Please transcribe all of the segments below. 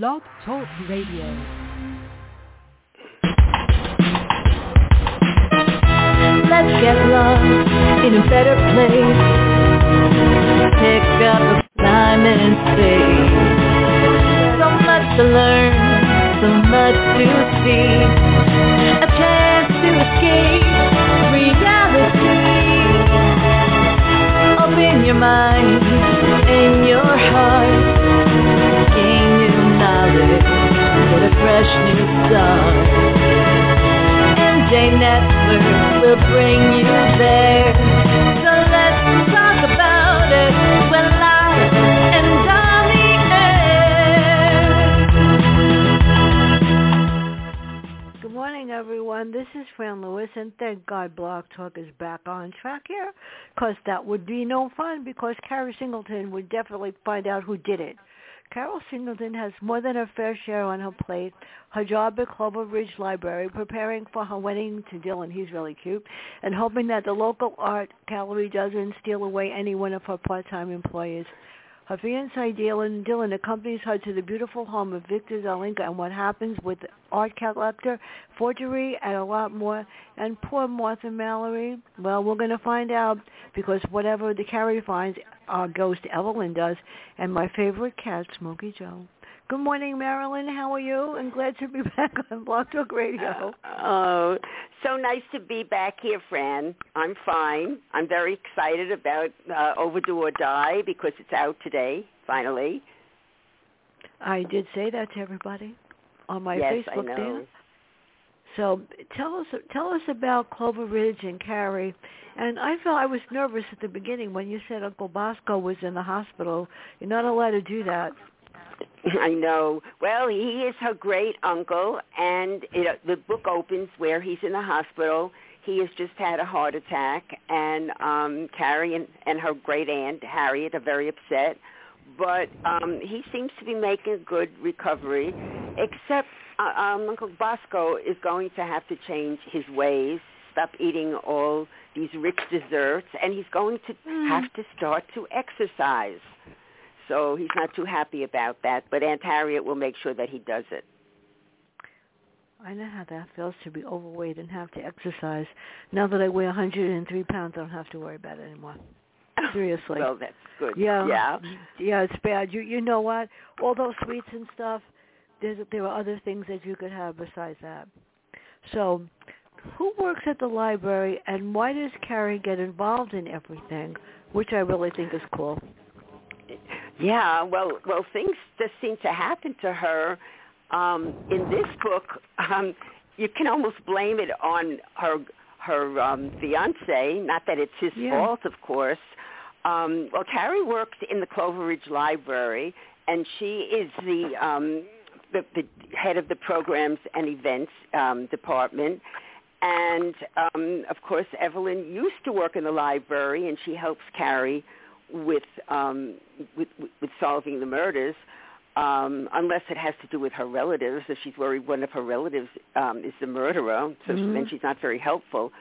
Blog Talk Radio. Let's get lost in a better place. Pick up a line and stay. So much to learn, so much to see. A chance to escape reality. Open your mind fresh new Network will bring you there. So let's talk about it. We're live and on the air. Good morning, everyone. This is Fran Lewis, and thank God Blog Talk is back on track here, because that would be no fun, because Carrie Singleton would definitely find out who did it. Carol Singleton has more than her fair share on her plate. Her job at Clover Ridge Library, preparing for her wedding to Dylan, he's really cute, and hoping that the local art gallery doesn't steal away any one of her part-time employees. Her fiancé Dylan, Dylan accompanies her to the beautiful home of Victor Zelinka and what happens with art collector, forgery, and a lot more. And poor Martha Mallory, well, we're going to find out because whatever the Carrie finds our ghost Evelyn does. And my favorite cat, Smokey Joe. Good morning, Marilyn. How are you? I'm glad to be back on Blog Talk Radio. Oh, so nice to be back here, Fran. I'm fine. I'm very excited about uh, Overdue or Die because it's out today, finally. I did say that to everybody on my yes, Facebook I know. page. So tell us tell us about Clover Ridge and Carrie. And I felt I was nervous at the beginning when you said Uncle Bosco was in the hospital. You're not allowed to do that. I know. Well, he is her great uncle, and it, the book opens where he's in the hospital. He has just had a heart attack, and um, Carrie and, and her great aunt Harriet are very upset. But um, he seems to be making a good recovery, except uh, um, Uncle Bosco is going to have to change his ways, stop eating all these rich desserts, and he's going to have to start to exercise. So he's not too happy about that, but Aunt Harriet will make sure that he does it. I know how that feels to be overweight and have to exercise. Now that I weigh 103 pounds, I don't have to worry about it anymore. Seriously. well, that's good. Yeah. Yeah. Yeah, it's bad. You you know what? All those sweets and stuff. There's there are other things that you could have besides that. So, who works at the library, and why does Carrie get involved in everything? Which I really think is cool. Yeah, well, well, things just seem to happen to her. Um, in this book, um, you can almost blame it on her her um, fiance. Not that it's his Yeah. fault, of course. Um, well, Carrie works in the Clover Ridge Library, and she is the um, the, the head of the programs and events um, department. And um, of course, Evelyn used to work in the library, and she helps Carrie with um, with, with solving the murders, um, unless it has to do with her relatives. If she's worried one of her relatives um, is the murderer, so Mhm. then she's not very helpful.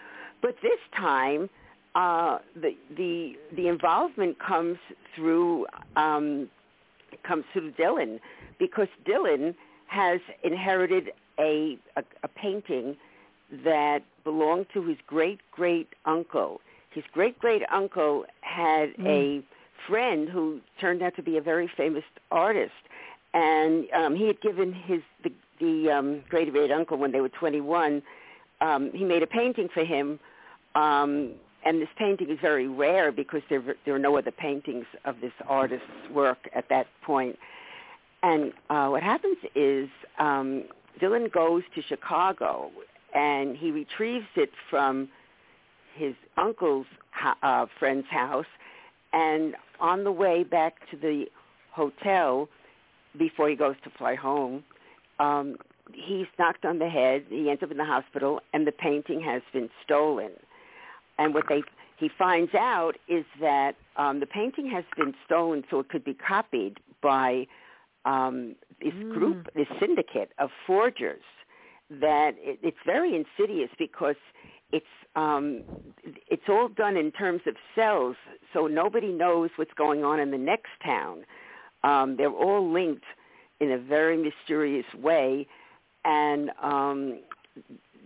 But this time, uh, the the the involvement comes through um, comes through Dylan because Dylan has inherited a, a, a painting that belonged to his great great uncle. His great great uncle had Mm. a friend who turned out to be a very famous artist, and um, he had given his the, the um, great great uncle when they were 21. Um, he made a painting for him, um, and this painting is very rare because there there are no other paintings of this artist's work at that point. And uh, what happens is um, Dylan goes to Chicago and he retrieves it from his uncle's uh, friend's house. And on the way back to the hotel, before he goes to fly home, um, he's knocked on the head. He ends up in the hospital, and the painting has been stolen. And what they he finds out is that um, the painting has been stolen, so it could be copied by um, this Mm. group, this syndicate of forgers. That it, it's very insidious because it's um, it's all done in terms of cells, so nobody knows what's going on in the next town. Um, they're all linked in a very mysterious way, and um,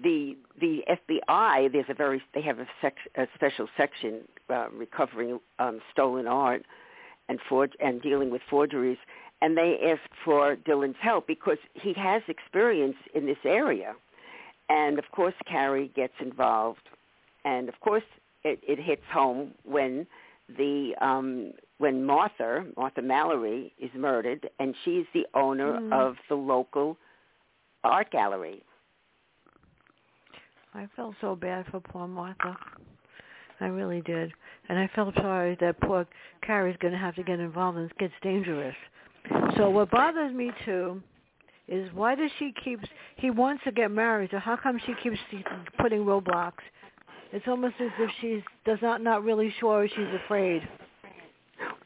the the FBI there's a very they have a, sec, a special section uh, recovering um, stolen art and forge and dealing with forgeries, and they ask for Dylan's help because he has experience in this area, and of course Carrie gets involved, and of course it, it hits home when the um, when Martha Martha Mallory is murdered, and she's the owner Mm. of the local art gallery. I felt so bad for poor Martha. I really did. And I felt sorry that poor Carrie's going to have to get involved and it gets dangerous. So what bothers me too is why does she keep, he wants to get married, so how come she keeps putting roadblocks? It's almost as if she's does not not really sure or she's afraid.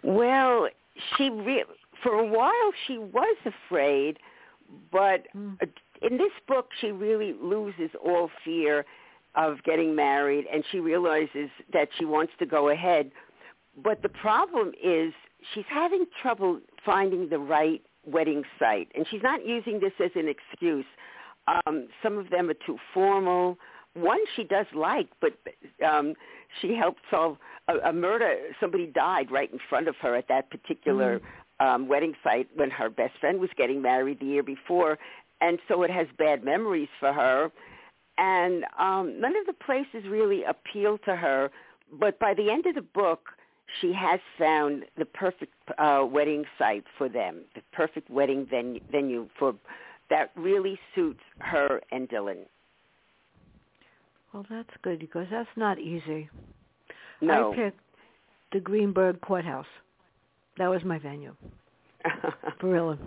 Well, she re- for a while she was afraid, but Mm. in this book she really loses all fear of getting married and she realizes that she wants to go ahead. But the problem is she's having trouble finding the right wedding site and she's not using this as an excuse. Um some of them are too formal. One she does like, but um she helped solve a, a murder. Somebody died right in front of her at that particular um, wedding site when her best friend was getting married the year before, and so it has bad memories for her. And um, none of the places really appeal to her. But by the end of the book, she has found the perfect uh, wedding site for them, the perfect wedding venue, venue for that really suits her and Dylan. Well, that's good because that's not easy. No. I picked the Greenberg Courthouse. That was my venue. For real.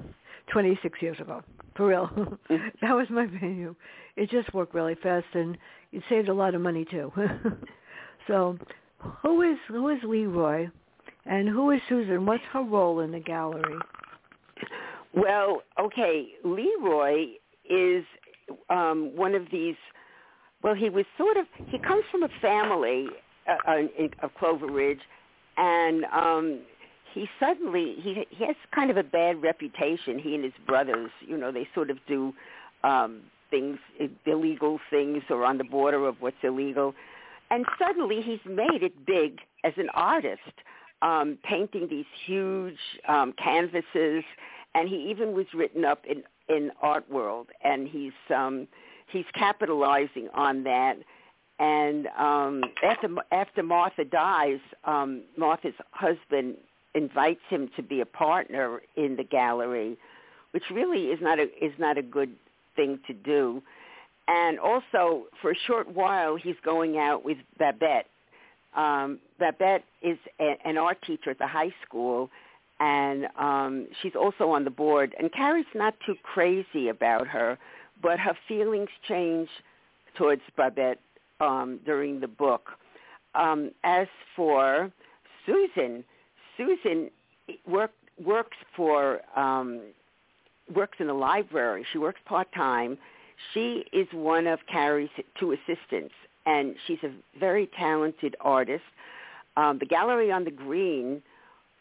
26 years ago. For real. that was my venue. It just worked really fast and it saved a lot of money too. so who is who is Leroy and who is Susan? What's her role in the gallery? Well, okay, Leroy is um, one of these. Well, he was sort of. He comes from a family uh, in, of Clover Ridge, and um, he suddenly he he has kind of a bad reputation. He and his brothers, you know, they sort of do um, things illegal things or on the border of what's illegal, and suddenly he's made it big as an artist, um, painting these huge um, canvases. And he even was written up in in art world. And he's um he's capitalizing on that. And um after after Martha dies um Martha's husband invites him to be a partner in the gallery which really is not a is not a good thing to do and also for a short while he's going out with Babette. Um Babette is a, an art teacher at the high school and um she's also on the board. And Carrie's not too crazy about her but her feelings change towards Babette um during the book. Um as for Susan Susan work works for um works in the library. She works part time she is one of Carrie's two assistants and she's a very talented artist um the gallery on the green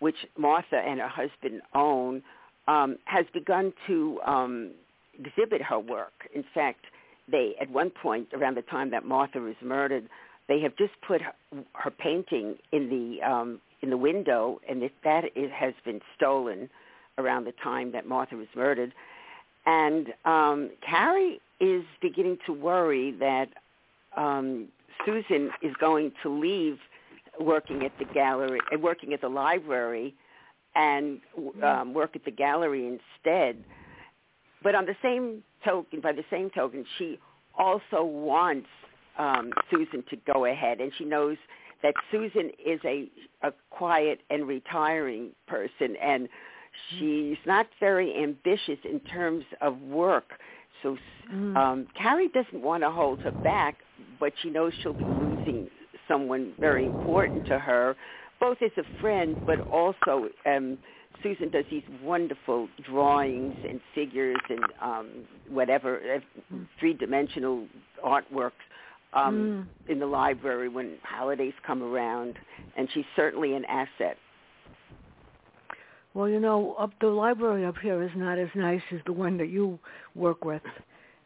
which Martha and her husband own, um, has begun to um, exhibit her work. In fact, they at one point around the time that Martha was murdered, they have just put her, her painting in the um, in the window, and that has been stolen around the time that Martha was murdered. And um, Carrie is beginning to worry that um, Susan is going to leave working at the gallery, uh, working at the library, and um, work at the gallery instead. But on the same token, by the same token, she also wants um, Susan to go ahead, and she knows that Susan is a, a quiet and retiring person, and she's not very ambitious in terms of work. So um, Carrie doesn't want to hold her back, but she knows she'll be losing someone very important to her, both as a friend, but also um, Susan does these wonderful drawings and figures and um, whatever uh, three-dimensional artworks um, Mm. in the library when holidays come around, and she's certainly an asset. Well, you know, up the library up here is not as nice as the one that you work with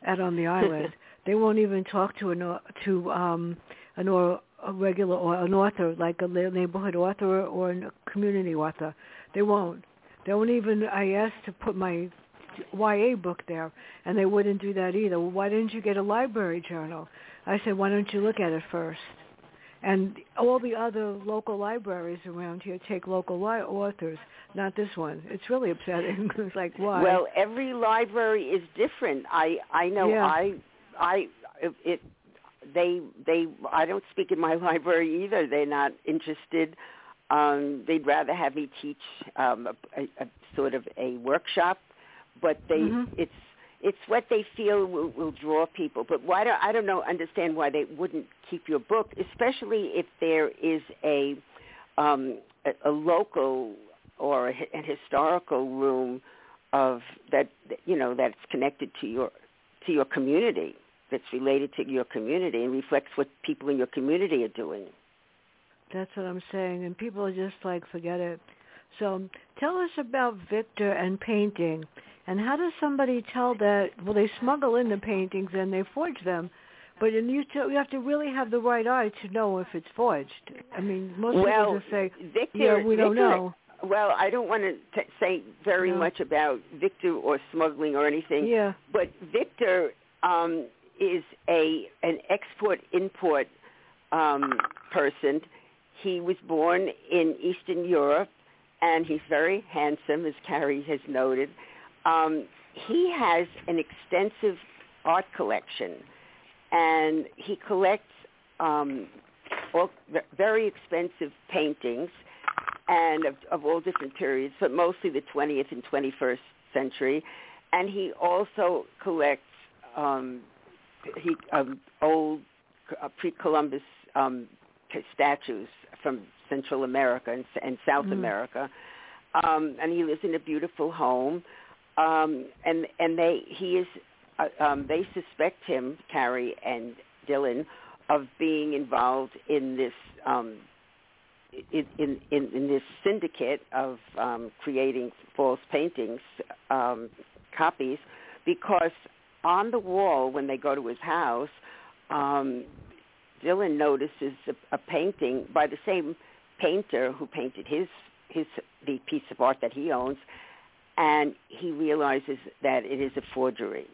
out on the island. they won't even talk to an to um an or a regular or an author like a neighborhood author or a community author. They won't. They won't even. I asked to put my YA book there, and they wouldn't do that either. Well, why didn't you get a library journal? I said, why don't you look at it first? And all the other local libraries around here take local li- authors, not this one. It's really upsetting. it's like why? Well, every library is different. I I know Yeah. I I it they they I don't speak in my library either. They're not interested. Um, they'd rather have me teach um, a, a, a sort of a workshop, but they Mhm. it's it's what they feel will, will draw people. But why do I don't know understand why they wouldn't keep your book, especially if there is a um, a, a local or a, historical room of that you know that's connected to your to your community that's related to your community and reflects what people in your community are doing. That's what I'm saying, and people are just like, forget it. So tell us about Victor and painting, and how does somebody tell that? Well, they smuggle in the paintings and they forge them, but then you t- you have to really have the right eye to know if it's forged. I mean, most well, people just say, Victor, "Yeah, we don't know." Well, I don't want to t- say very No. much about Victor or smuggling or anything, Yeah. but Victor um, is a an export import um, person. He was born in Eastern Europe, and he's very handsome, as Carrie has noted. Um, he has an extensive art collection, and he collects um, all, very expensive paintings and of, of all different periods, but mostly the 20th and 21st century. And he also collects um, he um, old uh, pre-Columbus um, statues from Central America and, and South Mm. America. Um, and he lives in a beautiful home. Um, and and they he is uh, um, they suspect him, Carrie and Dylan, of being involved in this um, in, in, in, this syndicate of um, creating false paintings, um, copies, because on the wall when they go to his house, um, Dylan notices a, a painting by the same painter who painted his his the piece of art that he owns, and he realizes that it is a forgery.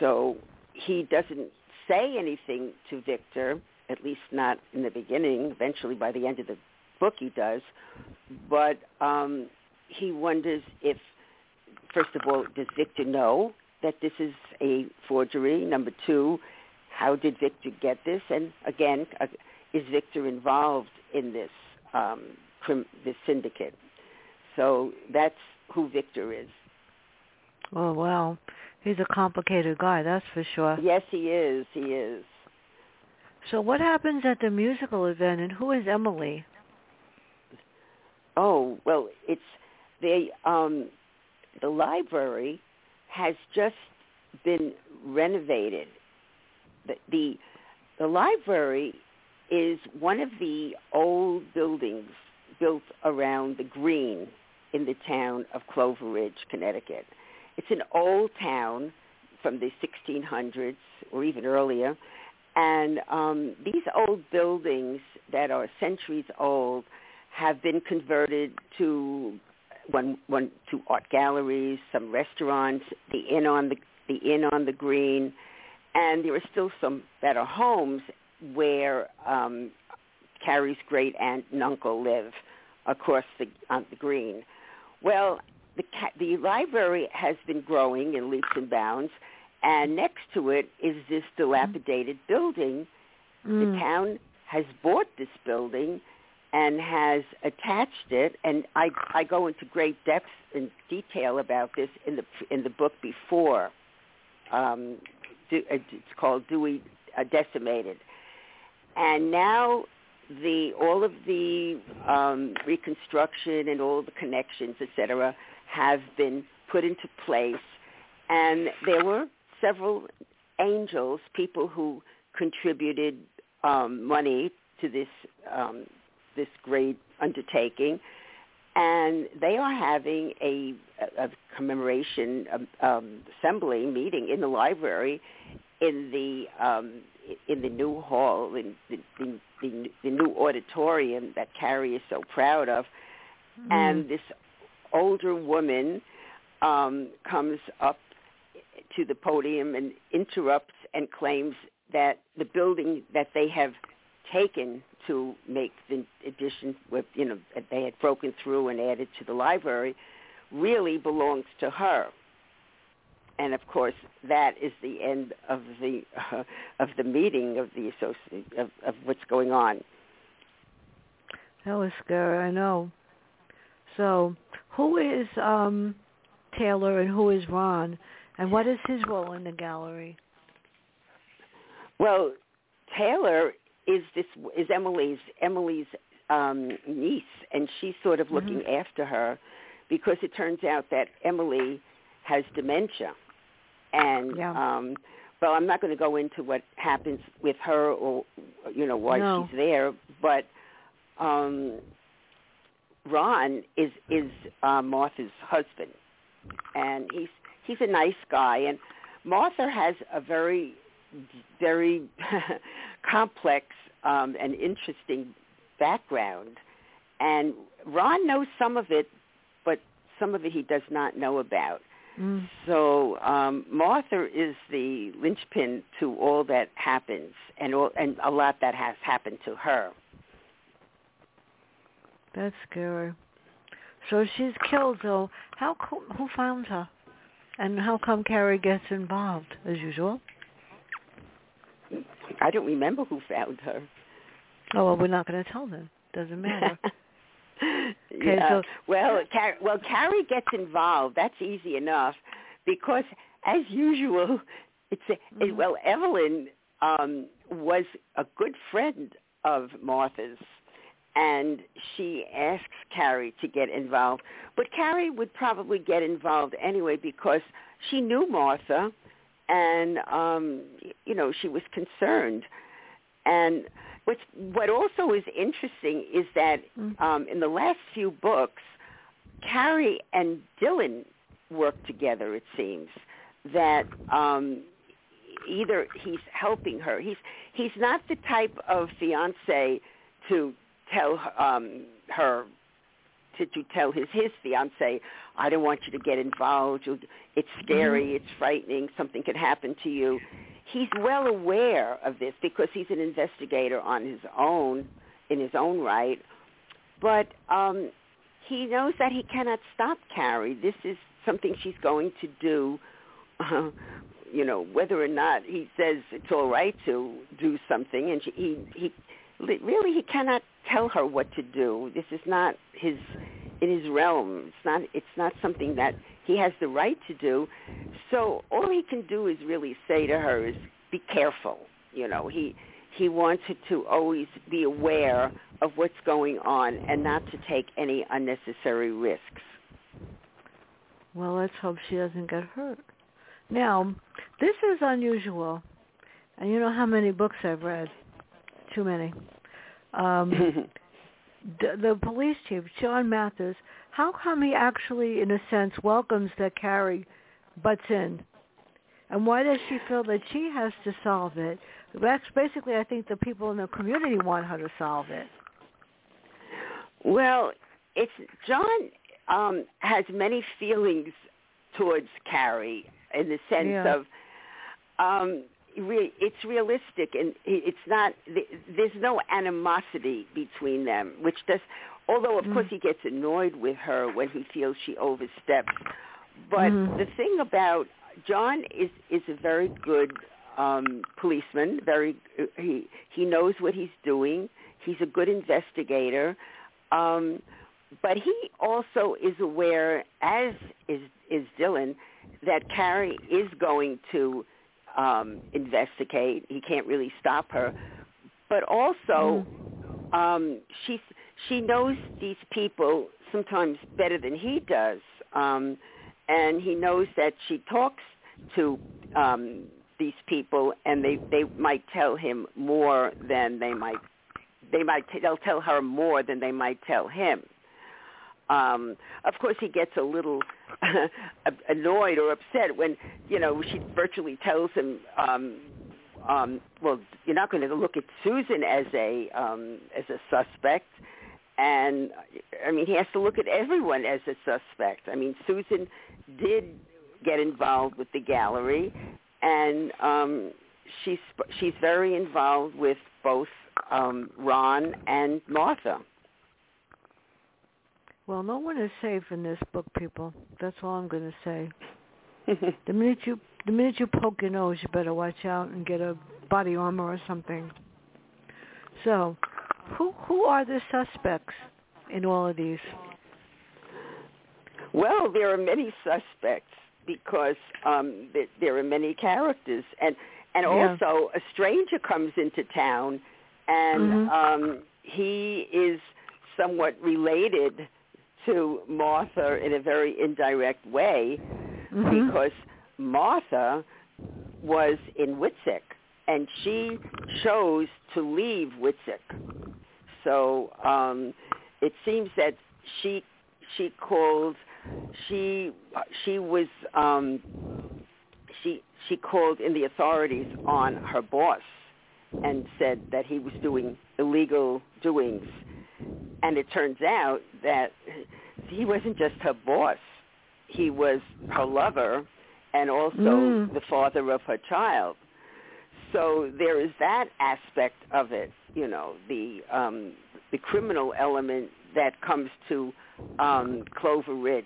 So he doesn't say anything to Victor, at least not in the beginning. Eventually, by the end of the book, he does. But um, he wonders if, first of all, does Victor know that this is a forgery? Number two, how did Victor get this? And again, uh, is Victor involved in this um, crim- this syndicate? So that's who Victor is. Oh wow, he's a complicated guy, that's for sure. Yes, he is. He is. So what happens at the musical event, and who is Emily? Oh well, it's the um, the library has just been renovated. The, the the library is one of the old buildings built around the green in the town of Clover Ridge, Connecticut. It's an old town from the 1600s or even earlier, and um, these old buildings that are centuries old have been converted to one one to art galleries, some restaurants, the inn on the the inn on the green, and there are still some that are homes where um, Carrie's great aunt and uncle live across the on the green. Well, the ca- the library has been growing in leaps and bounds, and next to it is this dilapidated building. The Mm. town has bought this building and has attached it, and I, I go into great depth and detail about this in the in the book before. Um, uh, it's called Dewey uh, Decimated, and now the all of the um, reconstruction and all the connections, etc., have been put into place, and there were several angels, people who contributed um, money to this um, this great undertaking, and they are having a, a commemoration um, assembly meeting in the library in the um, in the new hall in the, the, the, the new auditorium that Carrie is so proud of, Mm. and this older woman um, comes up to the podium and interrupts and claims that the building that they have taken to make the addition with you know that they had broken through and added to the library really belongs to her and of course that is the end of the uh, of the meeting of the associate of, of what's going on That was scary, I know. So, who is um Taylor and who is Ron, and what is his role in the gallery? well taylor is this is emily's emily's um niece and she's sort of looking Mhm. after her because it turns out that emily has dementia and Yeah. um well i'm not going to go into what happens with her or you know why No. she's there but um ron is is uh martha's husband and he's he's a nice guy and martha has a very very complex um and interesting background and ron knows some of it but some of it he does not know about Mm. so um, Martha is the linchpin to all that happens, and all, and a lot that has happened to her. That's scary. So she's killed. So how co- who found her, and how come Carrie gets involved as usual? I don't remember who found her. Oh well, we're not going to tell them. Doesn't matter. Yeah. so- well, Car- well, Carrie gets involved. That's easy enough because, as usual, it's a, it, Mhm. well, Evelyn um, was a good friend of Martha's, and she asks Carrie to get involved. But Carrie would probably get involved anyway because she knew Martha, and um, you know she was concerned. And what's what also is interesting is that Mm. um, in the last few books, Carrie and Dylan work together. It seems that um, either he's helping her. He's he's not the type of fiance to tell um, her to, to tell his his fiance, I don't want you to get involved. It's scary. Mhm. It's frightening. Something could happen to you. He's well aware of this because he's an investigator on his own, in his own right. But um, he knows that he cannot stop Carrie. This is something she's going to do. Uh, you know, whether or not he says it's all right to do something, and she, he he really he cannot tell her what to do. This is not his in his realm. It's not it's not something that he has the right to do. So all he can do is really say to her is be careful. You know, he he wants her to always be aware of what's going on and not to take any unnecessary risks. Well, let's hope she doesn't get hurt. Now, this is unusual, and you know how many books I've read? Too many. Um, the, the police chief, John Mathers, how come he actually, in a sense, welcomes that Carrie butts in? And why does she feel that she has to solve it? That's basically, I think, the people in the community want her to solve it. Well, it's John um, has many feelings towards Carrie in the sense Yeah. of um, re- it's realistic and it's not. There's no animosity between them, which does. Although of Mm. course he gets annoyed with her when he feels she oversteps. But Mm. the thing about John is is a very good um, policeman. Very he he knows what he's doing. He's a good investigator. Um, but he also is aware, as is is Dylan, that Carrie is going to um, investigate. He can't really stop her, but also um, she she knows these people sometimes better than he does, um, and he knows that she talks to um, these people, and they they might tell him more than they might they might they'll tell her more than they might tell him. Um, of course, he gets a little annoyed or upset when you know she virtually tells him, um, um, "Well, you're not going to look at Susan as a um, as a suspect." And I mean, he has to look at everyone as a suspect. I mean, Susan did get involved with the gallery, and um, she's she's very involved with both um, Ron and Martha. Well, no one is safe in this book, people. That's all I'm going to say. the minute you the minute you poke your nose, you better watch out and get a body armor or something. So, who who are the suspects in all of these? Well, there are many suspects because um, there are many characters, and and Yeah. also a stranger comes into town, and Mhm. um, he is somewhat related to Martha in a very indirect way Mhm. because Martha was in WITSEC, and she chose to leave WITSEC. So um, it seems that she she called she she was um, she she called in the authorities on her boss and said that he was doing illegal doings, and it turns out that he wasn't just her boss; he was her lover and also Mm. the father of her child. So there is that aspect of it, you know, the um, the criminal element that comes to um, Clover Ridge,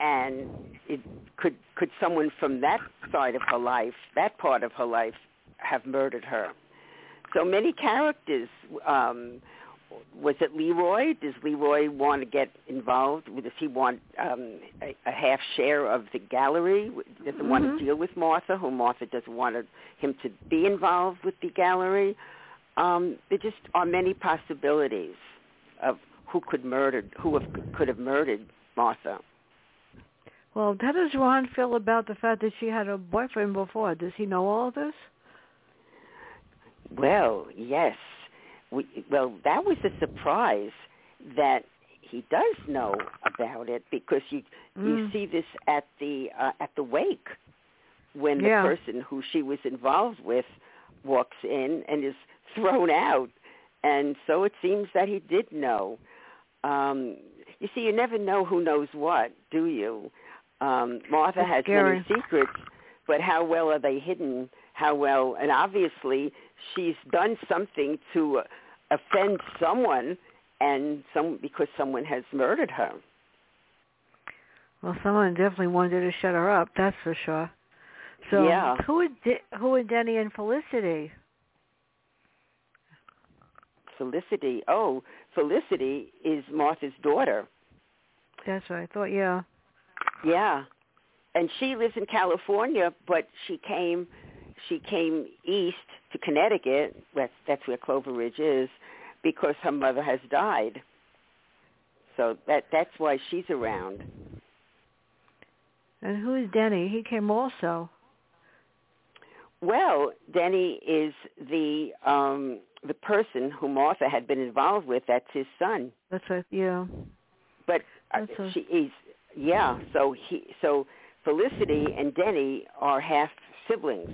and it could could someone from that side of her life, that part of her life, have murdered her? So many characters. Um, was it Leroy? Does Leroy want to get involved? Does he want um, a, a half share of the gallery? Doesn't want Mhm. to deal with Martha, who Martha doesn't want him to be involved with the gallery. Um, there just are many possibilities of who could murder, who have, could have murdered Martha. Well, how does Ron feel about the fact that she had a boyfriend before? Does he know all this? Well, yes. We, well, that was a surprise that he does know about it because you you Mm. see this at the uh, at the wake when Yeah. the person who she was involved with walks in and is thrown out, and so it seems that he did know. Um, you see, you never know who knows what, do you? Um, Martha It's has scary. many secrets, but how well are they hidden? How well? And obviously, she's done something to uh, offend someone, and some because someone has murdered her. Well, someone definitely wanted to shut her up. That's for sure. So, Yeah. who are who are Denny and Felicity? Felicity. Oh, Felicity is Martha's daughter. That's what I thought. Yeah. Yeah. And she lives in California, but she came she came east to Connecticut. That's that's where Clover Ridge is because her mother has died. So that that's why she's around. And who is Denny? He came also. Well, Denny is the um the person who Martha had been involved with. That's his son. That's. Yeah. But uh, a- she is yeah. So he so Felicity and Denny are half siblings,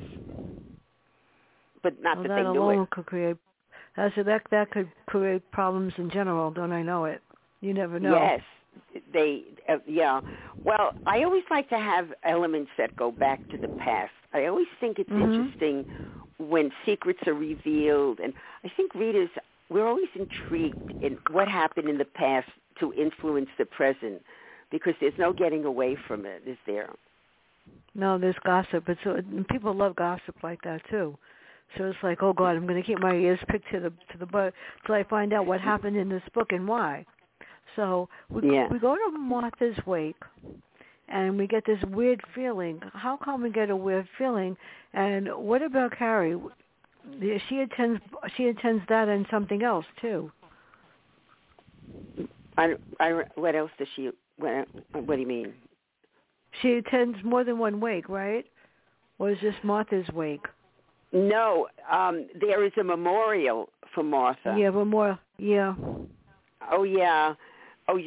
but not well, that that they knew it. could create. That's that that could create problems in general. Don't I know it? You never know. Yes, they uh, yeah. Well, I always like to have elements that go back to the past. I always think it's Mhm. interesting when secrets are revealed, and I think readers we're always intrigued in what happened in the past to influence the present, because there's no getting away from it, is there? No, there's gossip. It's and people love gossip like that too. So it's like, oh God, I'm going to keep my ears picked to the to the butt till I find out what happened in this book and why. So we Yeah. we go to Martha's wake, and we get this weird feeling. How come we get a weird feeling? And what about Carrie? She attends she attends that and something else too. I, I, what else does she? What, what do you mean? She attends more than one wake, right? Or is this Martha's wake? No, um, there is a memorial for Martha. Yeah, more. Yeah. Oh yeah. Oh,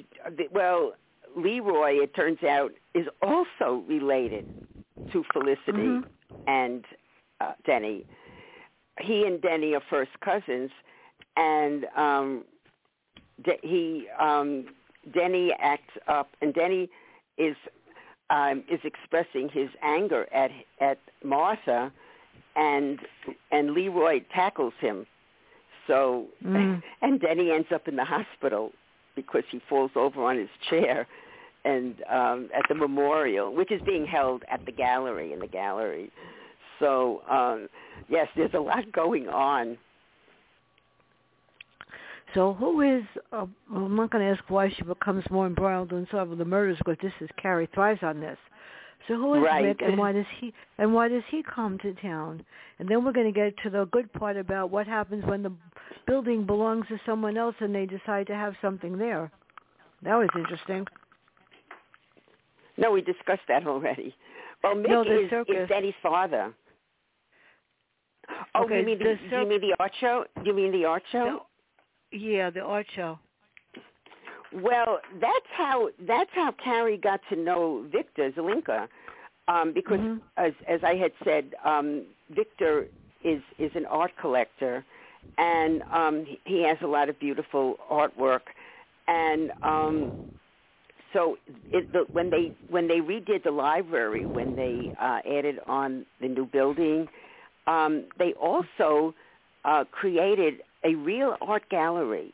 well, Leroy, it turns out, is also related to Felicity Mhm. and uh, Denny. He and Denny are first cousins, and um, De- he um, Denny acts up, and Denny is um, is expressing his anger at at Martha, and and Leroy tackles him. So Mm. and Denny ends up in the hospital because he falls over on his chair and um at the memorial which is being held at the gallery in the gallery so um yes there's a lot going on So who is? Uh, I'm not going to ask why she becomes more embroiled in some of the murders, because this is Carrie thrives on this. So who is Right. Mick, and why does he? And why does he come to town? And then we're going to get to the good part about what happens when the building belongs to someone else and they decide to have something there. That was interesting. No we discussed that already well Mick No, the is, circus. is Denny's father oh Okay, you mean the, the you mean the art show you mean the art show Yeah, the art show. Well, that's how that's how Carrie got to know Victor Zelinka, um, because Mhm. as as I had said, um, Victor is is an art collector, and um, he- he has a lot of beautiful artwork, and um, so it, the, when they when they redid the library, when they uh, added on the new building, um, they also uh, created a real art gallery.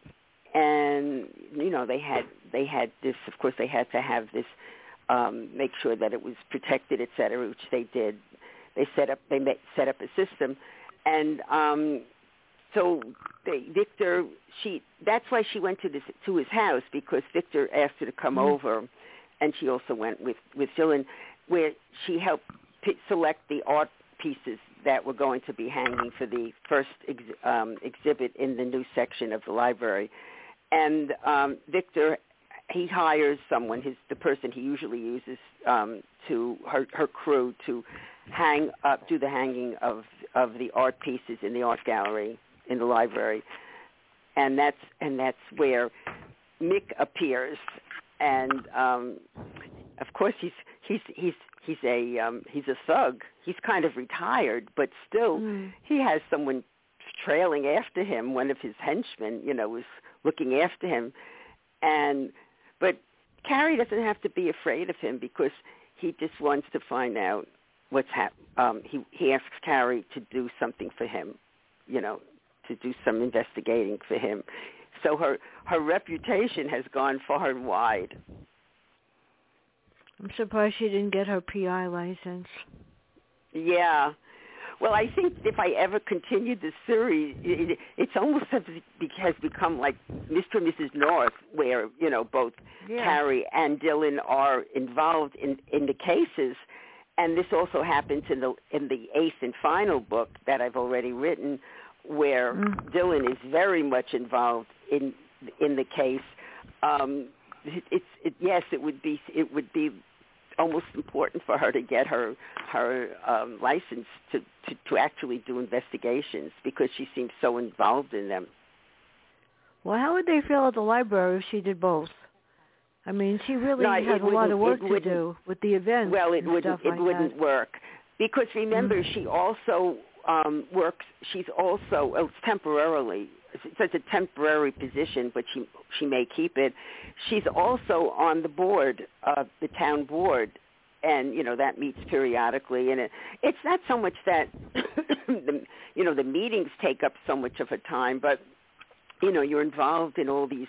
And you know they had they had this of course they had to have this um make sure that it was protected et cetera which they did. They set up they met, set up a system. And um so they, Victor she that's why she went to this to his house because Victor asked her to come Mhm. over and she also went with with Dylan where she helped p- select the art pieces that were going to be hanging for the first ex, um, exhibit in the new section of the library. And um, Victor, he hires someone, his the person he usually uses um, to her, her crew to hang up, do the hanging of of the art pieces in the art gallery in the library, and that's and that's where Mick appears, and um, of course he's he's he's he's a um he's a thug. He's kind of retired, but still Mm. he has someone trailing after him. One of his henchmen, you know, was looking after him, and but Carrie doesn't have to be afraid of him because he just wants to find out what's hap- um he he asks Carrie to do something for him, you know, to do some investigating for him. So her her reputation has gone far and wide. I'm surprised she didn't get her PI license. Yeah. Well, I think if I ever continue the series, it, it's almost has become like Mr. and Mrs. North, where you know both Yeah. Carrie and Dylan are involved in in the cases, and this also happens in the in the eighth and final book that I've already written, where Mm. Dylan is very much involved in in the case. Um, it, it's it, yes, it would be it would be almost important for her to get her her um, license to, to to actually do investigations because she seems so involved in them. Well, how would they feel at the library if she did both? I mean, she really No, has a lot of work to do with the events. Well, it wouldn't it like wouldn't that. work because remember Mm. she also um, works. She's also well, temporarily. It's a temporary position, but she she may keep it. She's also on the board of the town board, and you know that meets periodically. And it, it's not so much that the you know the meetings take up so much of her time, but you know you're involved in all these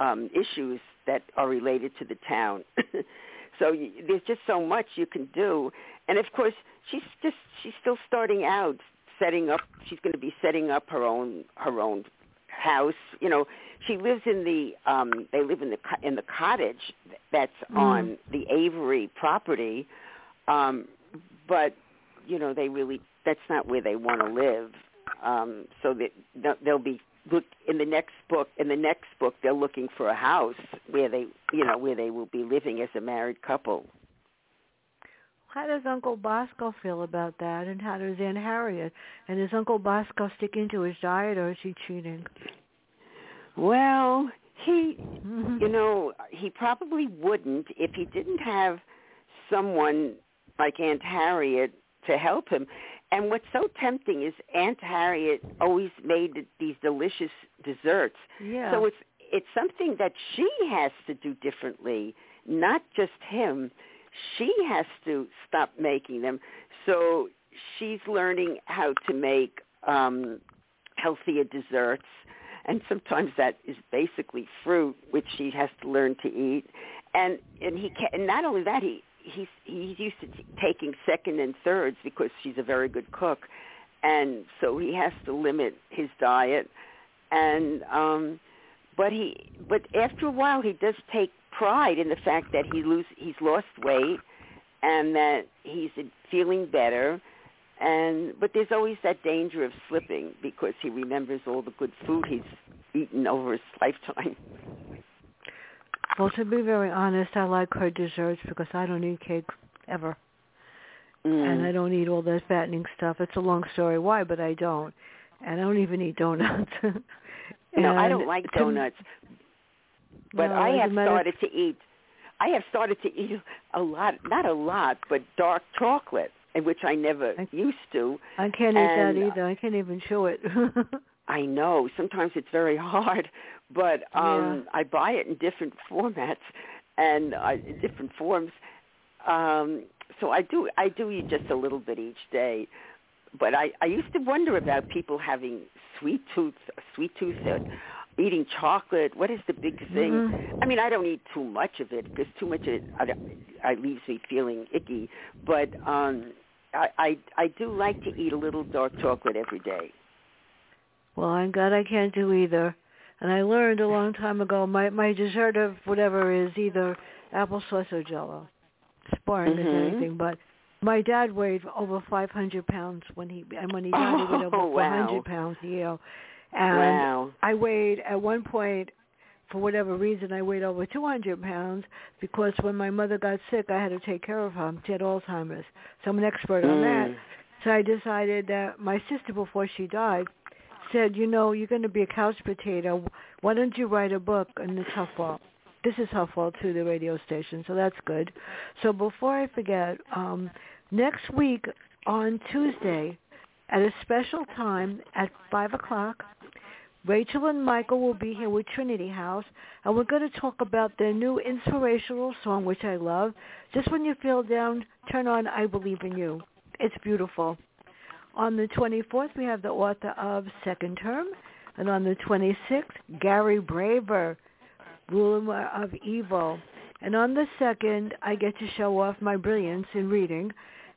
um, issues that are related to the town. so you, there's just so much you can do, and of course she's just she's still starting out, setting up. She's going to be setting up her own her own house. You know, she lives in the um they live in the in the cottage that's Mm. on the Avery property, um, but you know they really that's not where they want to live. Um, so that they'll- they'll be look in the next book. In the next book, they're looking for a house where they you know where they will be living as a married couple. How does Uncle Bosco feel about that, and how does Aunt Harriet? And is Uncle Bosco sticking to his diet, or is he cheating? Well, He, you know, he probably wouldn't if he didn't have someone like Aunt Harriet to help him. And what's so tempting is Aunt Harriet always made these delicious desserts. Yeah. So it's it's something that she has to do differently, not just him. She has to stop making them. So she's learning how to make um healthier desserts. And sometimes that is basically fruit which she has to learn to eat. And and he can and not only that he he's he's used to t- taking second and thirds because she's a very good cook. And so he has to limit his diet. And um but he but after a while he does take pride in the fact that he lose he's lost weight and that he's feeling better and but there's always that danger of slipping because he remembers all the good food he's eaten over his lifetime Well, to be very honest, I like her desserts because I don't eat cake ever, mm. and I don't eat all that fattening stuff. It's a long story why, but I don't, and I don't even eat donuts. no i don't like to- donuts but no, i as a have started to eat i have started to eat a lot not a lot but dark chocolate and which i never I- used to I can't eat that uh, either. I can't even chew it. I know. Sometimes it's very hard, but um Yeah. I buy it in different formats and I, in different forms. Um so I do I do eat just a little bit each day. But I I used to wonder about people having sweet tooth sweet tooth uh, eating chocolate. What is the big thing? Mhm. I mean, I don't eat too much of it because too much of it I, I leaves me feeling icky, but um I, I I do like to eat a little dark chocolate every day. well, I'm glad I can't do either. And I learned a long time ago my my dessert of whatever is either applesauce or Jello. It's boring as anything, but my dad weighed over 500 pounds when he and when he died he weighed over Oh, wow. pounds a year. And wow. I weighed at one point, for whatever reason, I weighed over 200 pounds because when my mother got sick, I had to take care of her. She had Alzheimer's, so I'm an expert on that. Mm. So I decided that my sister, before she died, said, you know, you're going to be a couch potato. Why don't you write a book? And it's her fault. This is her fault too, the radio station. So that's good. So before I forget, um, next week on Tuesday, at a special time at five o'clock, Rachel and Michael will be here with Trinity House, and we're going to talk about their new inspirational song, which I love. Just when you feel down, turn on "I Believe in You." It's beautiful. On the 24th, we have the author of Second Term, and on the 26th, Gary Braver, Ruler of Evil. And on the 2nd, I get to show off my brilliance in reading,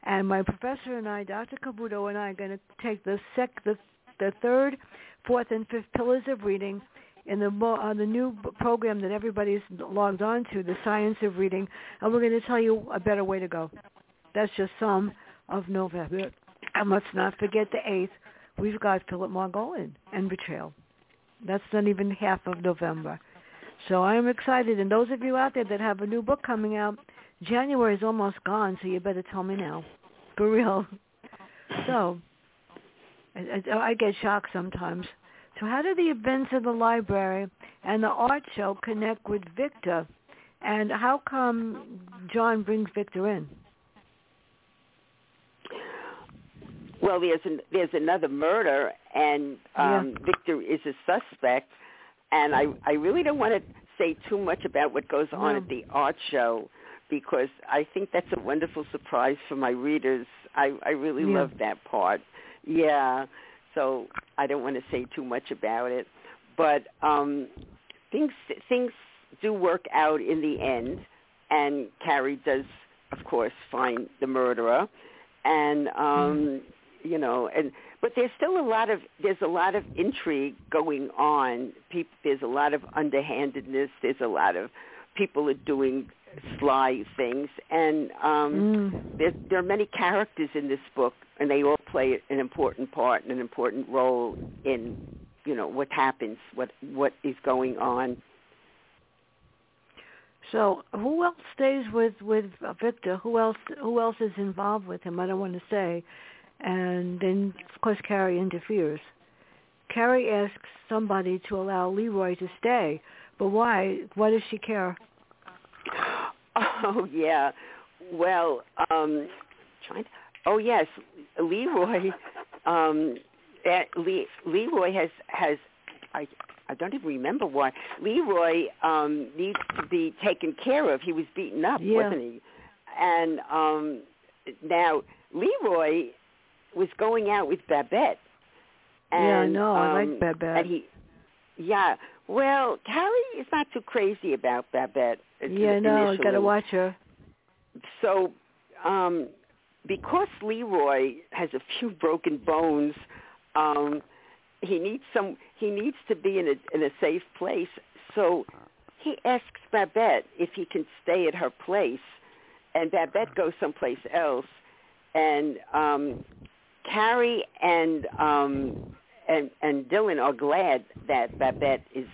and my professor and I, Dr. Kabuto and I, are going to take the sec the the third, fourth, and fifth pillars of reading in the on the new program that everybody's logged on to, the Science of Reading, and we're going to tell you a better way to go. That's just some of November. And let's not forget the 8th. We've got Philip Margolin and Betrayal. That's not even half of November. So I'm excited. And those of you out there that have a new book coming out, January is almost gone, so you better tell me now. For real. So, I, I, get shocked sometimes. So how do the events of the library and the art show connect with Victor? And how come John brings Victor in? Well, there's an, there's another murder, and um, Victor is a suspect, and I I really don't want to say too much about what goes on No. at the art show because I think that's a wonderful surprise for my readers. I I really Yeah. love that part. Yeah, so I don't want to say too much about it, but um, things things do work out in the end, and Carrie does, of course, find the murderer, and um, you know, and but there's still a lot of there's a lot of intrigue going on. Peop there's a lot of underhandedness. There's a lot of people are doing sly things, and um, Mm. there, there are many characters in this book, and they all play an important part and an important role in you know what happens, what what is going on. So who else stays with with Victor? Who else who else is involved with him? I don't want to say. And then of course Carrie interferes. Carrie asks somebody to allow Leroy to stay, But why? Why does she care? Oh yeah. Well, um trying to, oh yes, Leroy um Le, Leroy has has I I don't even remember why. Leroy um needs to be taken care of. He was beaten up, Yeah. wasn't he? And um now Leroy was going out with Babette. And, yeah, I know. I um, like Babette. And he yeah. Well, Carrie is not too crazy about Babette. yeah, no, I initially. gotta watch her. So, um, because Leroy has a few broken bones, um, he needs some. He needs to be in a in a safe place. So, he asks Babette if he can stay at her place, and Babette goes someplace else. And um, Carrie and um, and and Dylan are glad that Babette is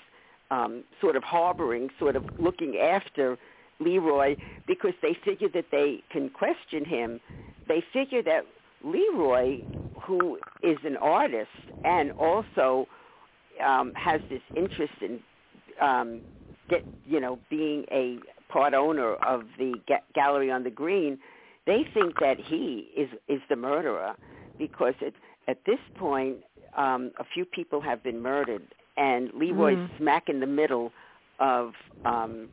um, sort of harboring, sort of looking after Leroy because they figure that they can question him. They figure that Leroy, who is an artist and also um, has this interest in um, get you know being a part owner of the ga- gallery on the green, they think that he is is the murderer because it, at this point um, a few people have been murdered and Leroy's Mm. smack in the middle of um,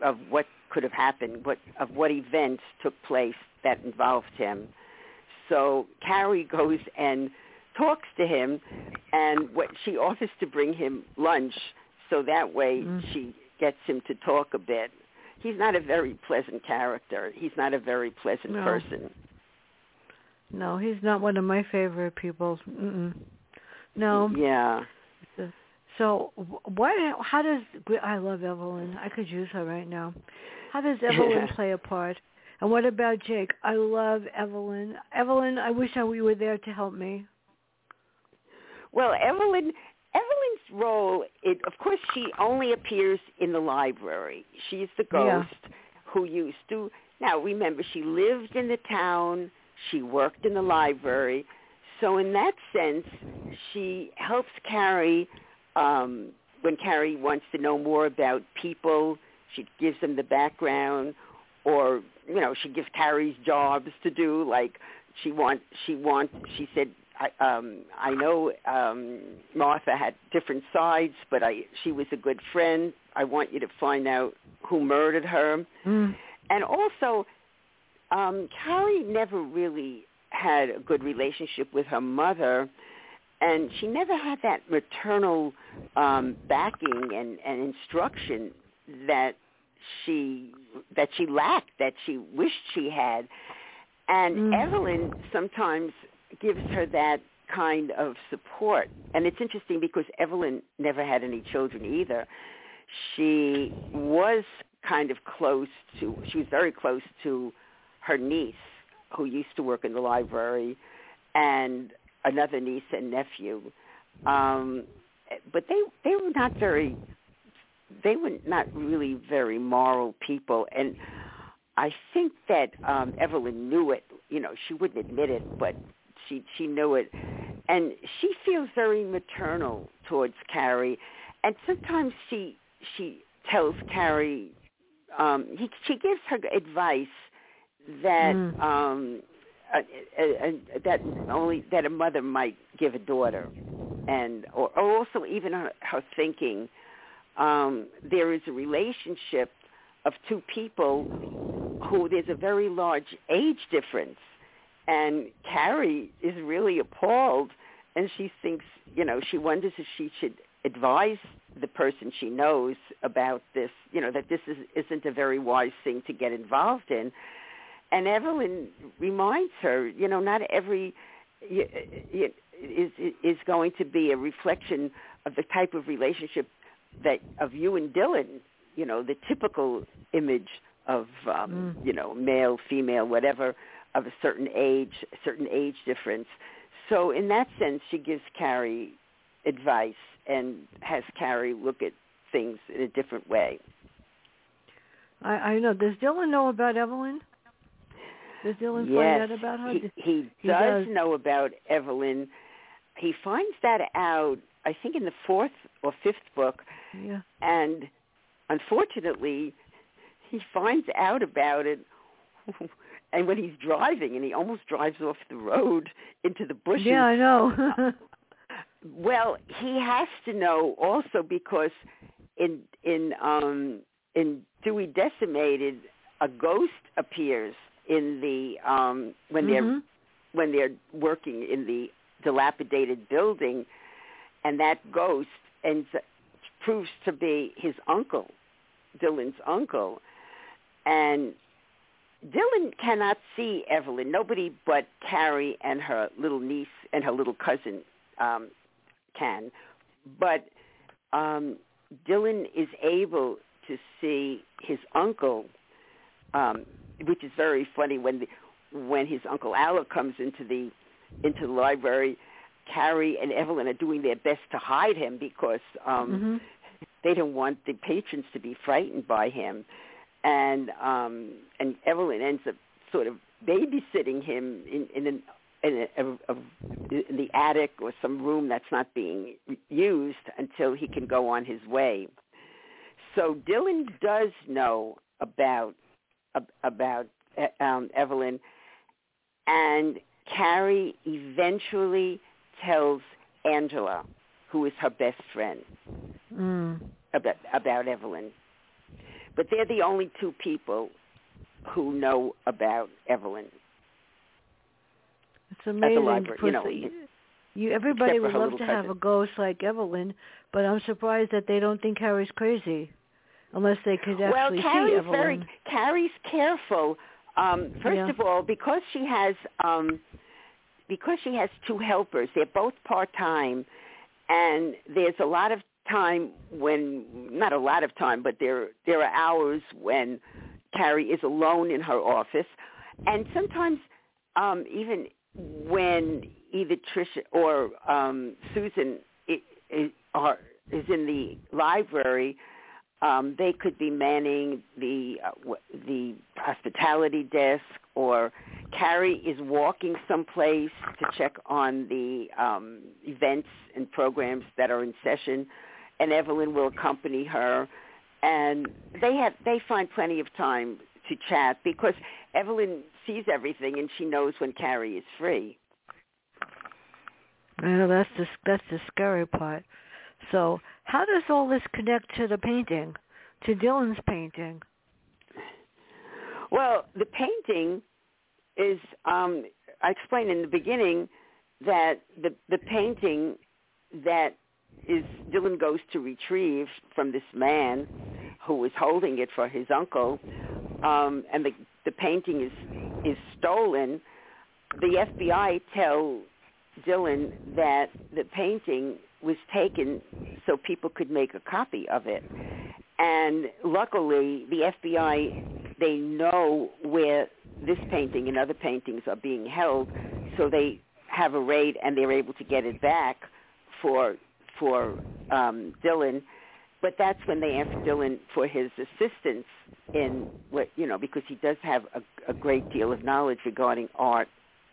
of what could have happened, what of what events took place that involved him. So Carrie goes and talks to him, and what she offers to bring him lunch, so that way Mm. she gets him to talk a bit. He's not a very pleasant character. He's not a very pleasant No. person. No, he's not one of my favorite people. Mm-mm. No. Yeah. So wh- what? How does I love Evelyn? I could use her right now. How does Evelyn play a part? And what about Jake? I love Evelyn. Evelyn, I wish I you were there to help me. Well, Evelyn Evelyn's role, it, of course, she only appears in the library. She's the Yeah. ghost who used to. Now, remember, she lived in the town. She worked in the library. So, in that sense, she helps Carrie um, when Carrie wants to know more about people. She gives them the background, or you know, she gives Carrie's jobs to do. Like she want, she want. She said I, um, I know um, Martha had different sides, but I, she was a good friend. I want you to find out who murdered her. Mm. And also, um, Carrie never really had a good relationship with her mother, and she never had that maternal um, backing and, and instruction that she that she lacked, that she wished she had. And Mm. Evelyn sometimes gives her that kind of support. And it's interesting because Evelyn never had any children either. She was kind of close to, she was very close to her niece who used to work in the library and another niece and nephew. Um, but they, they were not very, they were not really very moral people. And I think that um, Evelyn knew it. You know, she wouldn't admit it, but she she knew it, and she feels very maternal towards Carrie, and sometimes she she tells Carrie, um, he, she gives her advice that Mm. um, uh, uh, uh, that only that a mother might give a daughter, and or, or also even her, her thinking. Um, there is a relationship of two people who there's a very large age difference and Carrie is really appalled and she thinks, you know, she wonders if she should advise the person she knows about this, you know, that this is, isn't a very wise thing to get involved in. And Evelyn reminds her, you know, not every is is going to be a reflection of the type of relationship that of you and Dylan, you know, the typical image of um, Mm. you know, male, female, whatever, of a certain age, a certain age difference. So in that sense, she gives Carrie advice and has Carrie look at things in a different way. I, I know. Does Dylan know about Evelyn? Does Dylan yes, find out about her? he, he, He does, does. know about Evelyn. He finds that out, I think, in the fourth or fifth book, yeah. and unfortunately, he finds out about it and when he's driving and he almost drives off the road into the bushes. Yeah, I know. well, he has to know also because in in um in Dewey Decimated, a ghost appears in the um when they're Mhm. when they're working in the dilapidated building, and that ghost ends proves to be his uncle, Dylan's uncle, and Dylan cannot see Evelyn. Nobody but Carrie and her little niece and her little cousin um, can, but um, Dylan is able to see his uncle, um, which is very funny when the, when his uncle Alec comes into the into the library. Carrie and Evelyn are doing their best to hide him because um, Mhm. they don't want the patrons to be frightened by him, and um, and Evelyn ends up sort of babysitting him in in, an, in, a, a, a, in the attic or some room that's not being used until he can go on his way. So Dylan does know about ab- about uh, um, Evelyn, and Carrie eventually tells Angela, who is her best friend, Mm. about about Evelyn. But they're the only two people who know about Evelyn. It's amazing. library, you know, you everybody would love to have a ghost like Evelyn, but I'm surprised that they don't think Harry's crazy, unless they could well, actually see Evelyn. very Carrie's careful. Um, first Yeah. of all, because she has um, because she has two helpers, they're both part time, and there's a lot of time when not a lot of time, but there there are hours when Carrie is alone in her office, and sometimes um, even when either Trisha or um, Susan i i are is in the library, um, they could be manning the uh, the hospitality desk, or Carrie is walking someplace to check on the um, events and programs that are in session, and Evelyn will accompany her, and they have they find plenty of time to chat because Evelyn sees everything and she knows when Carrie is free. Know that's the that's the scary part. So, how does all this connect to the painting, to Dylan's painting? Well, the painting is um, I explained in the beginning that the the painting that is Dylan goes to retrieve from this man who was holding it for his uncle, um, and the the painting is is stolen. The FBI tell Dylan that the painting was taken so people could make a copy of it. And luckily, the FBI, they know where this painting and other paintings are being held, so they have a raid and they're able to get it back for for um, Dylan. But that's when they ask Dylan for his assistance in what you know because he does have a, a great deal of knowledge regarding art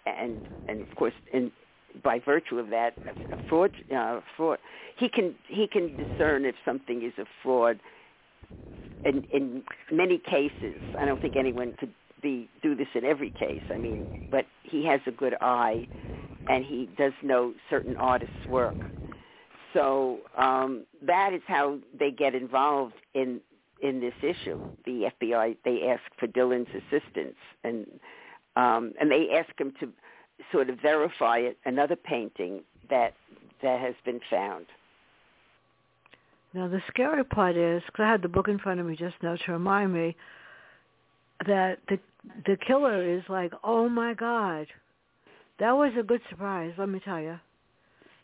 and and of course in by virtue of that fraud uh, fraud he can he can discern if something is a fraud in in many cases. I don't think anyone could be do this in every case i mean but he has a good eye and he does know certain artists work. So um that is how they get involved in in this issue. The fbi they ask for dylan's assistance and um and they ask him to sort of verify it, another painting that that has been found. Now, the scary part is, because I had the book in front of me just now to remind me that the the killer is like, oh my god, that was a good surprise. Let me tell you.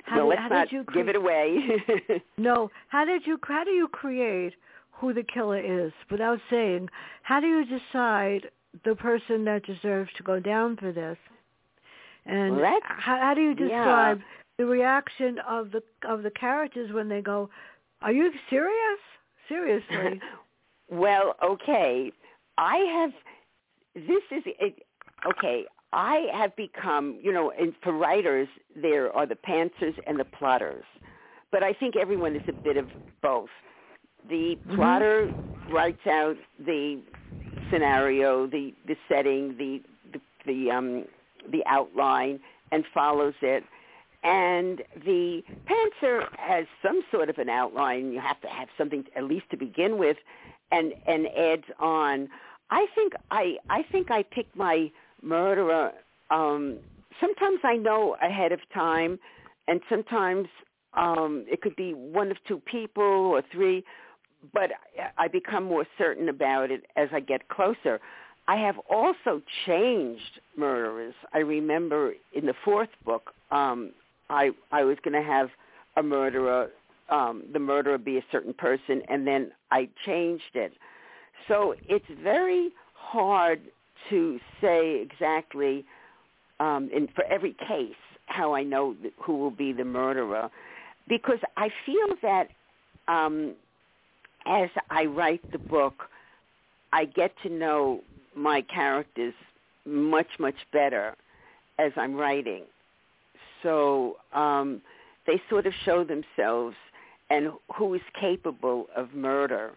How well, did, how did you give it away. No, how did you how do you create who the killer is without saying? How do you decide the person that deserves to go down for this? And how, how do you yeah. describe the reaction of the of the characters when they go, "Are you serious? Seriously?" well, okay. I have. This is it, okay. I have become, you know, and for writers, there are the pantsers and the plotters, but I think everyone is a bit of both. The Mhm. plotter writes out the scenario, the the setting, the the, the um the outline, and follows it. And the pantser has some sort of an outline. You have to have something at least to begin with, and and adds on. I think I I think I pick my murderer. Um, sometimes I know ahead of time, and sometimes um, it could be one of two people or three. But I become more certain about it as I get closer. I have also changed murderers. I remember in the fourth book, um, I I was going to have a murderer, um, the murderer be a certain person, and then I changed it. So it's very hard to say exactly um, in for every case how I know th- who will be the murderer, because I feel that um, as I write the book, I get to know my characters much much better as I'm writing. So um, they sort of show themselves and who is capable of murder.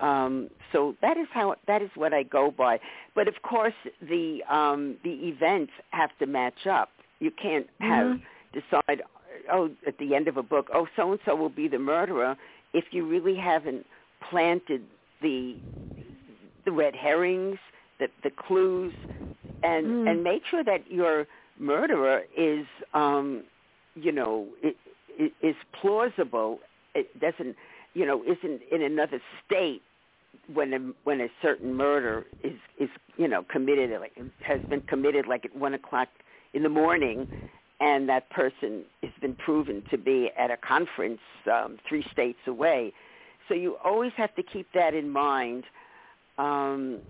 Um, so that is how that is what I go by. But of course, the um, the events have to match up. You can't have Mhm. decide oh at the end of a book oh so and so will be the murderer if you really haven't planted the the red herrings, the the clues, and Mm. and make sure that your murderer is um, you know i i is plausible. It doesn't you know isn't in another state when a when a certain murder is is you know committed like has been committed like at one o'clock in the morning and that person has been proven to be at a conference um, three states away. So you always have to keep that in mind. Um,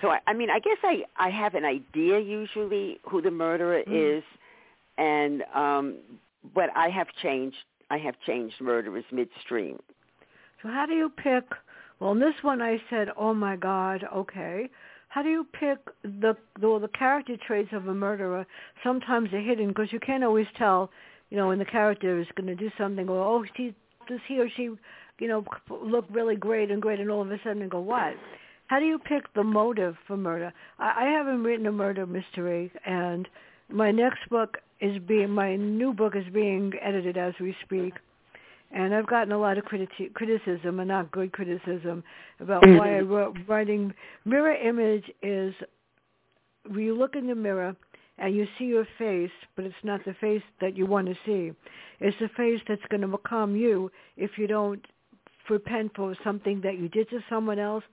so I, I mean, I guess I I have an idea usually who the murderer Mm. is, and um, but I have changed. I have changed murderers midstream. So how do you pick? Well, in this one I said, "Oh my God, okay." How do you pick the the, well, the character traits of a murderer? Sometimes they're hidden because you can't always tell, you know, when the character is going to do something or oh, she does he or she, you know, look really great and great, and all of a sudden go what? How do you pick the motive for murder? I, I haven't written a murder mystery, and my next book is being my new book is being edited as we speak and I've gotten a lot of criti- criticism, and not good criticism, about mm-hmm. why I wrote writing. Mirror image is when you look in the mirror and you see your face, but it's not the face that you want to see. It's the face that's going to become you if you don't repent for something that you did to someone else,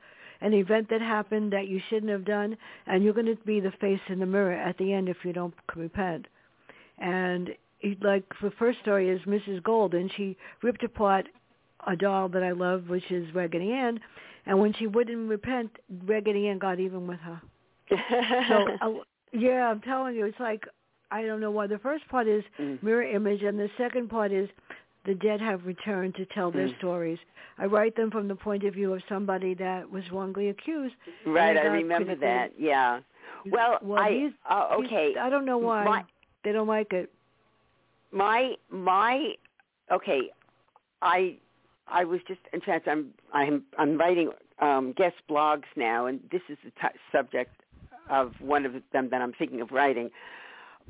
an event that happened that you shouldn't have done, and you're going to be the face in the mirror at the end if you don't repent. And it- like the first story is Mrs. Gold, and she ripped apart a doll that I love, which is Raggedy Ann, and when she wouldn't repent, Raggedy Ann got even with her. So uh, yeah, I'm telling you, it's like I don't know why. The first part is Mm. mirror image, and the second part is the dead have returned to tell their Mm. stories. I write them from the point of view of somebody that was wrongly accused. right, I remember that. Yeah. Well, well, I uh, okay. I don't know why My- they don't like it. my my okay i i was just in fact i'm i'm i'm writing um guest blogs now and this is the t- subject of one of them that i'm thinking of writing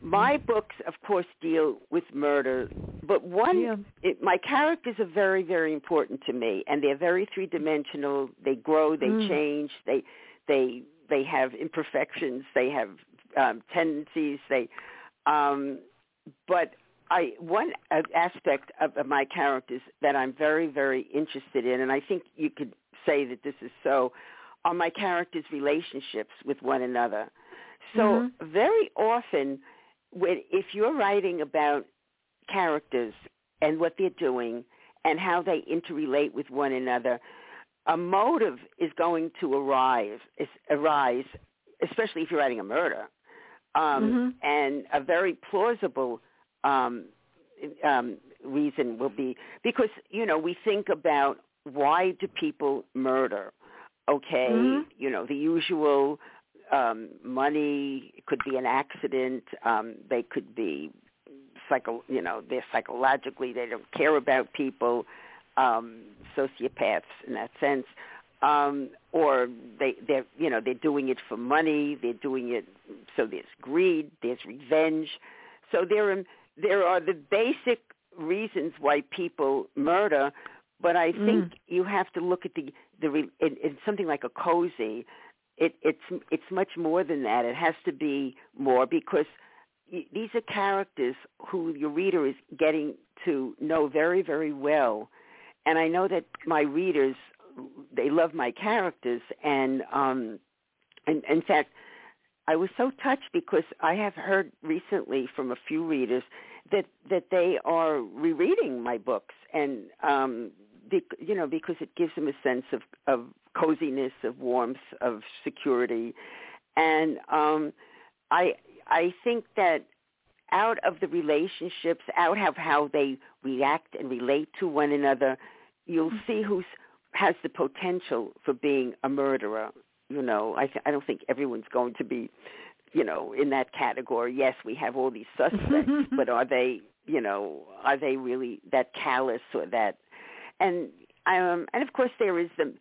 my books of course deal with murder but one Yeah. it, my characters are very very important to me and they're very three dimensional they grow they Mm. change they they they have imperfections they have um tendencies they um but I one aspect of, of my characters that I'm very very interested in, and I think you could say that this is so, are my characters' relationships with one another. So Mhm. very often, if you're writing about characters and what they're doing and how they interrelate with one another, a motive is going to arise. Is, arise, especially if you're writing a murder, um, Mhm. and a very plausible um, um, reason will be because you know we think about why do people murder? Okay, Mhm. you know the usual um, money. It could be an accident. Um, they could be psycho. You know they're psychologically they don't care about people. um, sociopaths in that sense, um, or they they're you know they're doing it for money. They're doing it so there's greed, there's revenge. So there are there are the basic reasons why people murder, but I think mm. you have to look at the the in, in something like a cozy. It, it's it's much more than that. It has to be more because these are characters who your reader is getting to know very very well, and I know that my readers they love my characters. And um and in fact I was so touched because I have heard recently from a few readers that that they are rereading my books. And um you know because it gives them a sense of of coziness of warmth of security and um I I think that out of the relationships out of how they react and relate to one another you'll mm-hmm. see who's has the potential for being a murderer. You know, I th- I don't think everyone's going to be, you know, in that category. Yes, we have all these suspects, but are they, you know, are they really that callous or that? And um, and of course there is the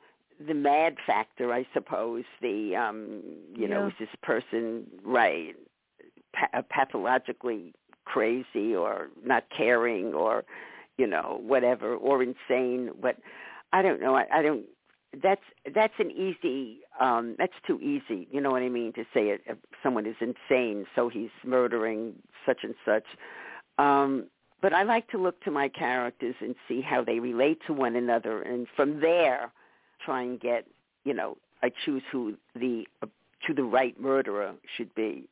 the mad factor, I suppose. The um, you yeah. know, is this person right pa- pathologically crazy or not caring or you know whatever or insane? But I don't know. I, I don't. That's that's an easy. Um, that's too easy. You know what I mean to say it. Someone is insane, so he's murdering such and such. Um, but I like to look to my characters and see how they relate to one another, and from there, try and get. You know, I choose who the uh, to the right murderer should be.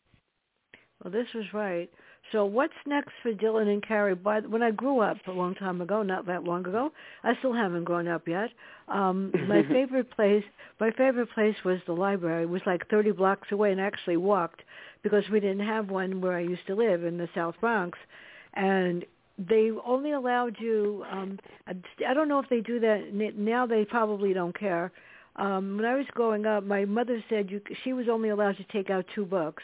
Well, this was right. So what's next for Dylan and Carrie? By when I grew up a long time ago, not that long ago, I still haven't grown up yet. Um, my favorite place, my favorite place was the library. It was like 30 blocks away, and I actually walked because we didn't have one where I used to live in the South Bronx, and they only allowed you. Um, I don't know if they do that now. They probably don't care. Um, when I was growing up, my mother said you, she was only allowed to take out two books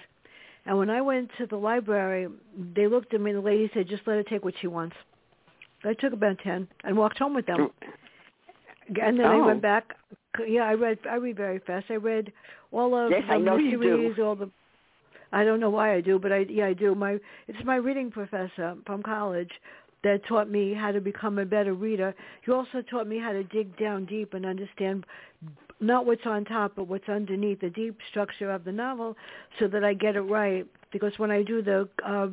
and when I went to the library, they looked at me and the lady said, just let her take what she wants. I took about 10 and walked home with them. And then oh. I went back. Yeah, I read. I read very fast. I read all of yes, the I know you do. all the. I don't know why I do, but I yeah I do. My it's my reading professor from college that taught me how to become a better reader. He also taught me how to dig down deep and understand not what's on top, but what's underneath the deep structure of the novel, so that I get it right. Because when I do the uh,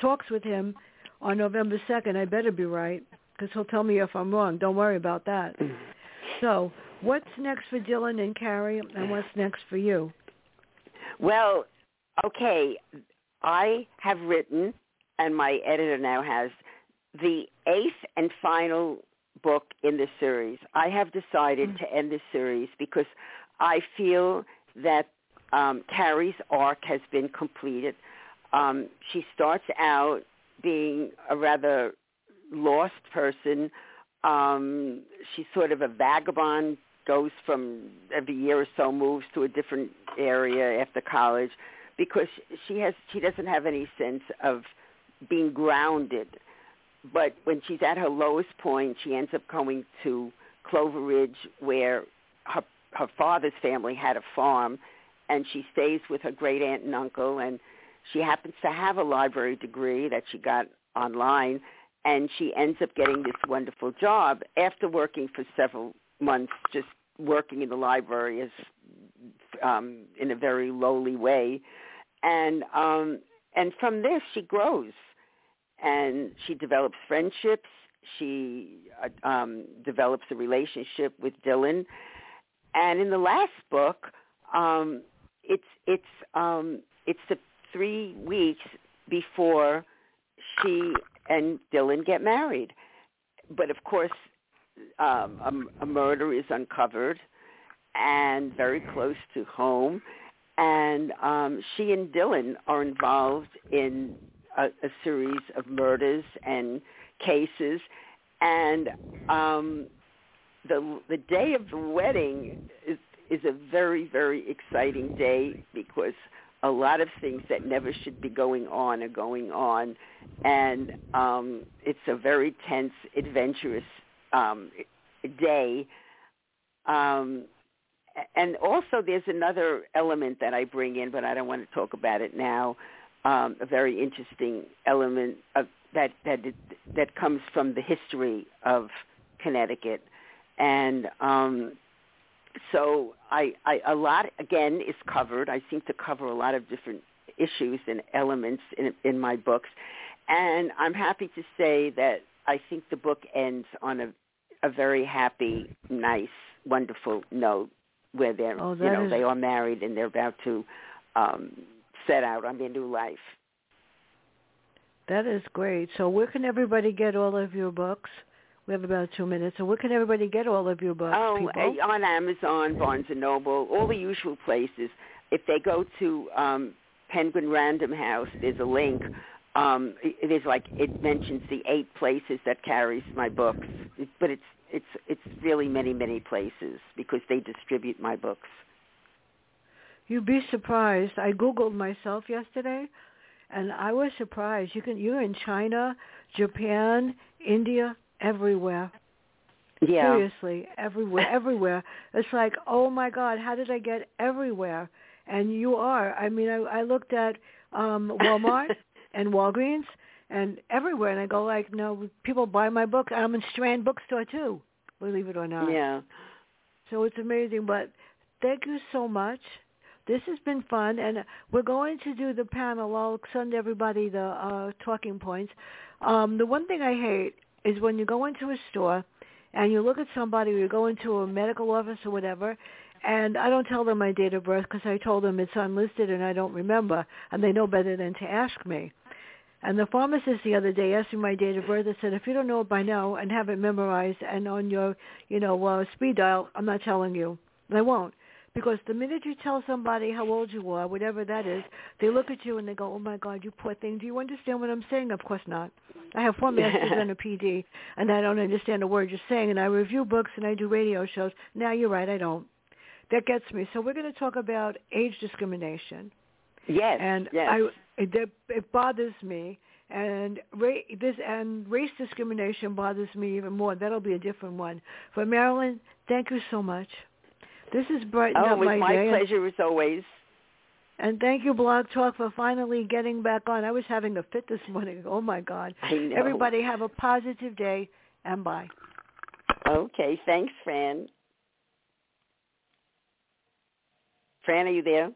talks with him on November second, I better be right, because he'll tell me if I'm wrong. Don't worry about that. So, what's next for Dylan and Carrie, and what's next for you? Well, okay, I have written, and my editor now has the eighth and final book in the series. I have decided mm-hmm. to end the series because I feel that um, Carrie's arc has been completed. Um, she starts out being a rather lost person. Um, she's sort of a vagabond, goes from every year or so moves to a different area after college because she has she doesn't have any sense of being grounded but when she's at her lowest point, she ends up going to Clover Ridge, where her her father's family had a farm, and she stays with her great aunt and uncle. And she happens to have a library degree that she got online, and she ends up getting this wonderful job after working for several months, just working in the library as um, in a very lowly way, and um, and from this she grows and she develops friendships. She uh, um, develops a relationship with Dylan, and in the last book, um, it's it's um, it's the three weeks before she and Dylan get married. But of course, um, a, a murder is uncovered, and very close to home, and um, she and Dylan are involved in a, a series of murders and cases, and um, the the day of the wedding is is a very very exciting day because a lot of things that never should be going on are going on, and um, it's a very tense, adventurous um, day. Um, and also, there's another element that I bring in, but I don't want to talk about it now. Um, a very interesting element of that that that comes from the history of Connecticut, and um, so I, I a lot again is covered. I seem to cover a lot of different issues and elements in, in my books, and I'm happy to say that I think the book ends on a a very happy, nice, wonderful note where they're oh, you know is... they are married and they're about to um, set out on their new life. That is great. So where can everybody get all of your books? We have about two minutes. So where can everybody get all of your books? Oh, people? on Amazon, Barnes and Noble, all the usual places. If they go to um, Penguin Random House, there's a link. Um, it is like it mentions the eight places that carries my books, but it's it's it's really many many places because they distribute my books. You'd be surprised. I googled myself yesterday, and I was surprised. You can you're in China, Japan, India, everywhere. Yeah. Seriously, everywhere, everywhere. It's like, oh my God, how did I get everywhere? And you are. I mean, I, I looked at um Walmart and Walgreens and everywhere, and I go like, no, people buy my book. I'm in Strand Bookstore too, believe it or not. Yeah. So it's amazing, but thank you so much. This has been fun, and we're going to do the panel. I'll send everybody the uh, talking points. Um, the one thing I hate is when you go into a store and you look at somebody, or you go into a medical office or whatever, and I don't tell them my date of birth because I told them it's unlisted and I don't remember, and they know better than to ask me. And the pharmacist the other day asked me my date of birth. I said, if you don't know it by now and have it memorized and on your, you know, uh, speed dial, I'm not telling you. And I won't. Because the minute you tell somebody how old you are, whatever that is, they look at you and they go, oh, my God, you poor thing. Do you understand what I'm saying? Of course not. I have four masters and a PD, and I don't understand a word you're saying. And I review books and I do radio shows. Now, you're right, I don't. That gets me. So we're going to talk about age discrimination. Yes. And yes. I, it, it bothers me. And ra- this and race discrimination bothers me even more. That'll be a different one. But Marilyn, thank you so much. This is brightened oh, up my, my day. pleasure as always. And thank you, Blog Talk, for finally getting back on. I was having a fit this morning. Oh my God! I know. Everybody have a positive day and bye. Okay, thanks, Fran. Fran, are you there?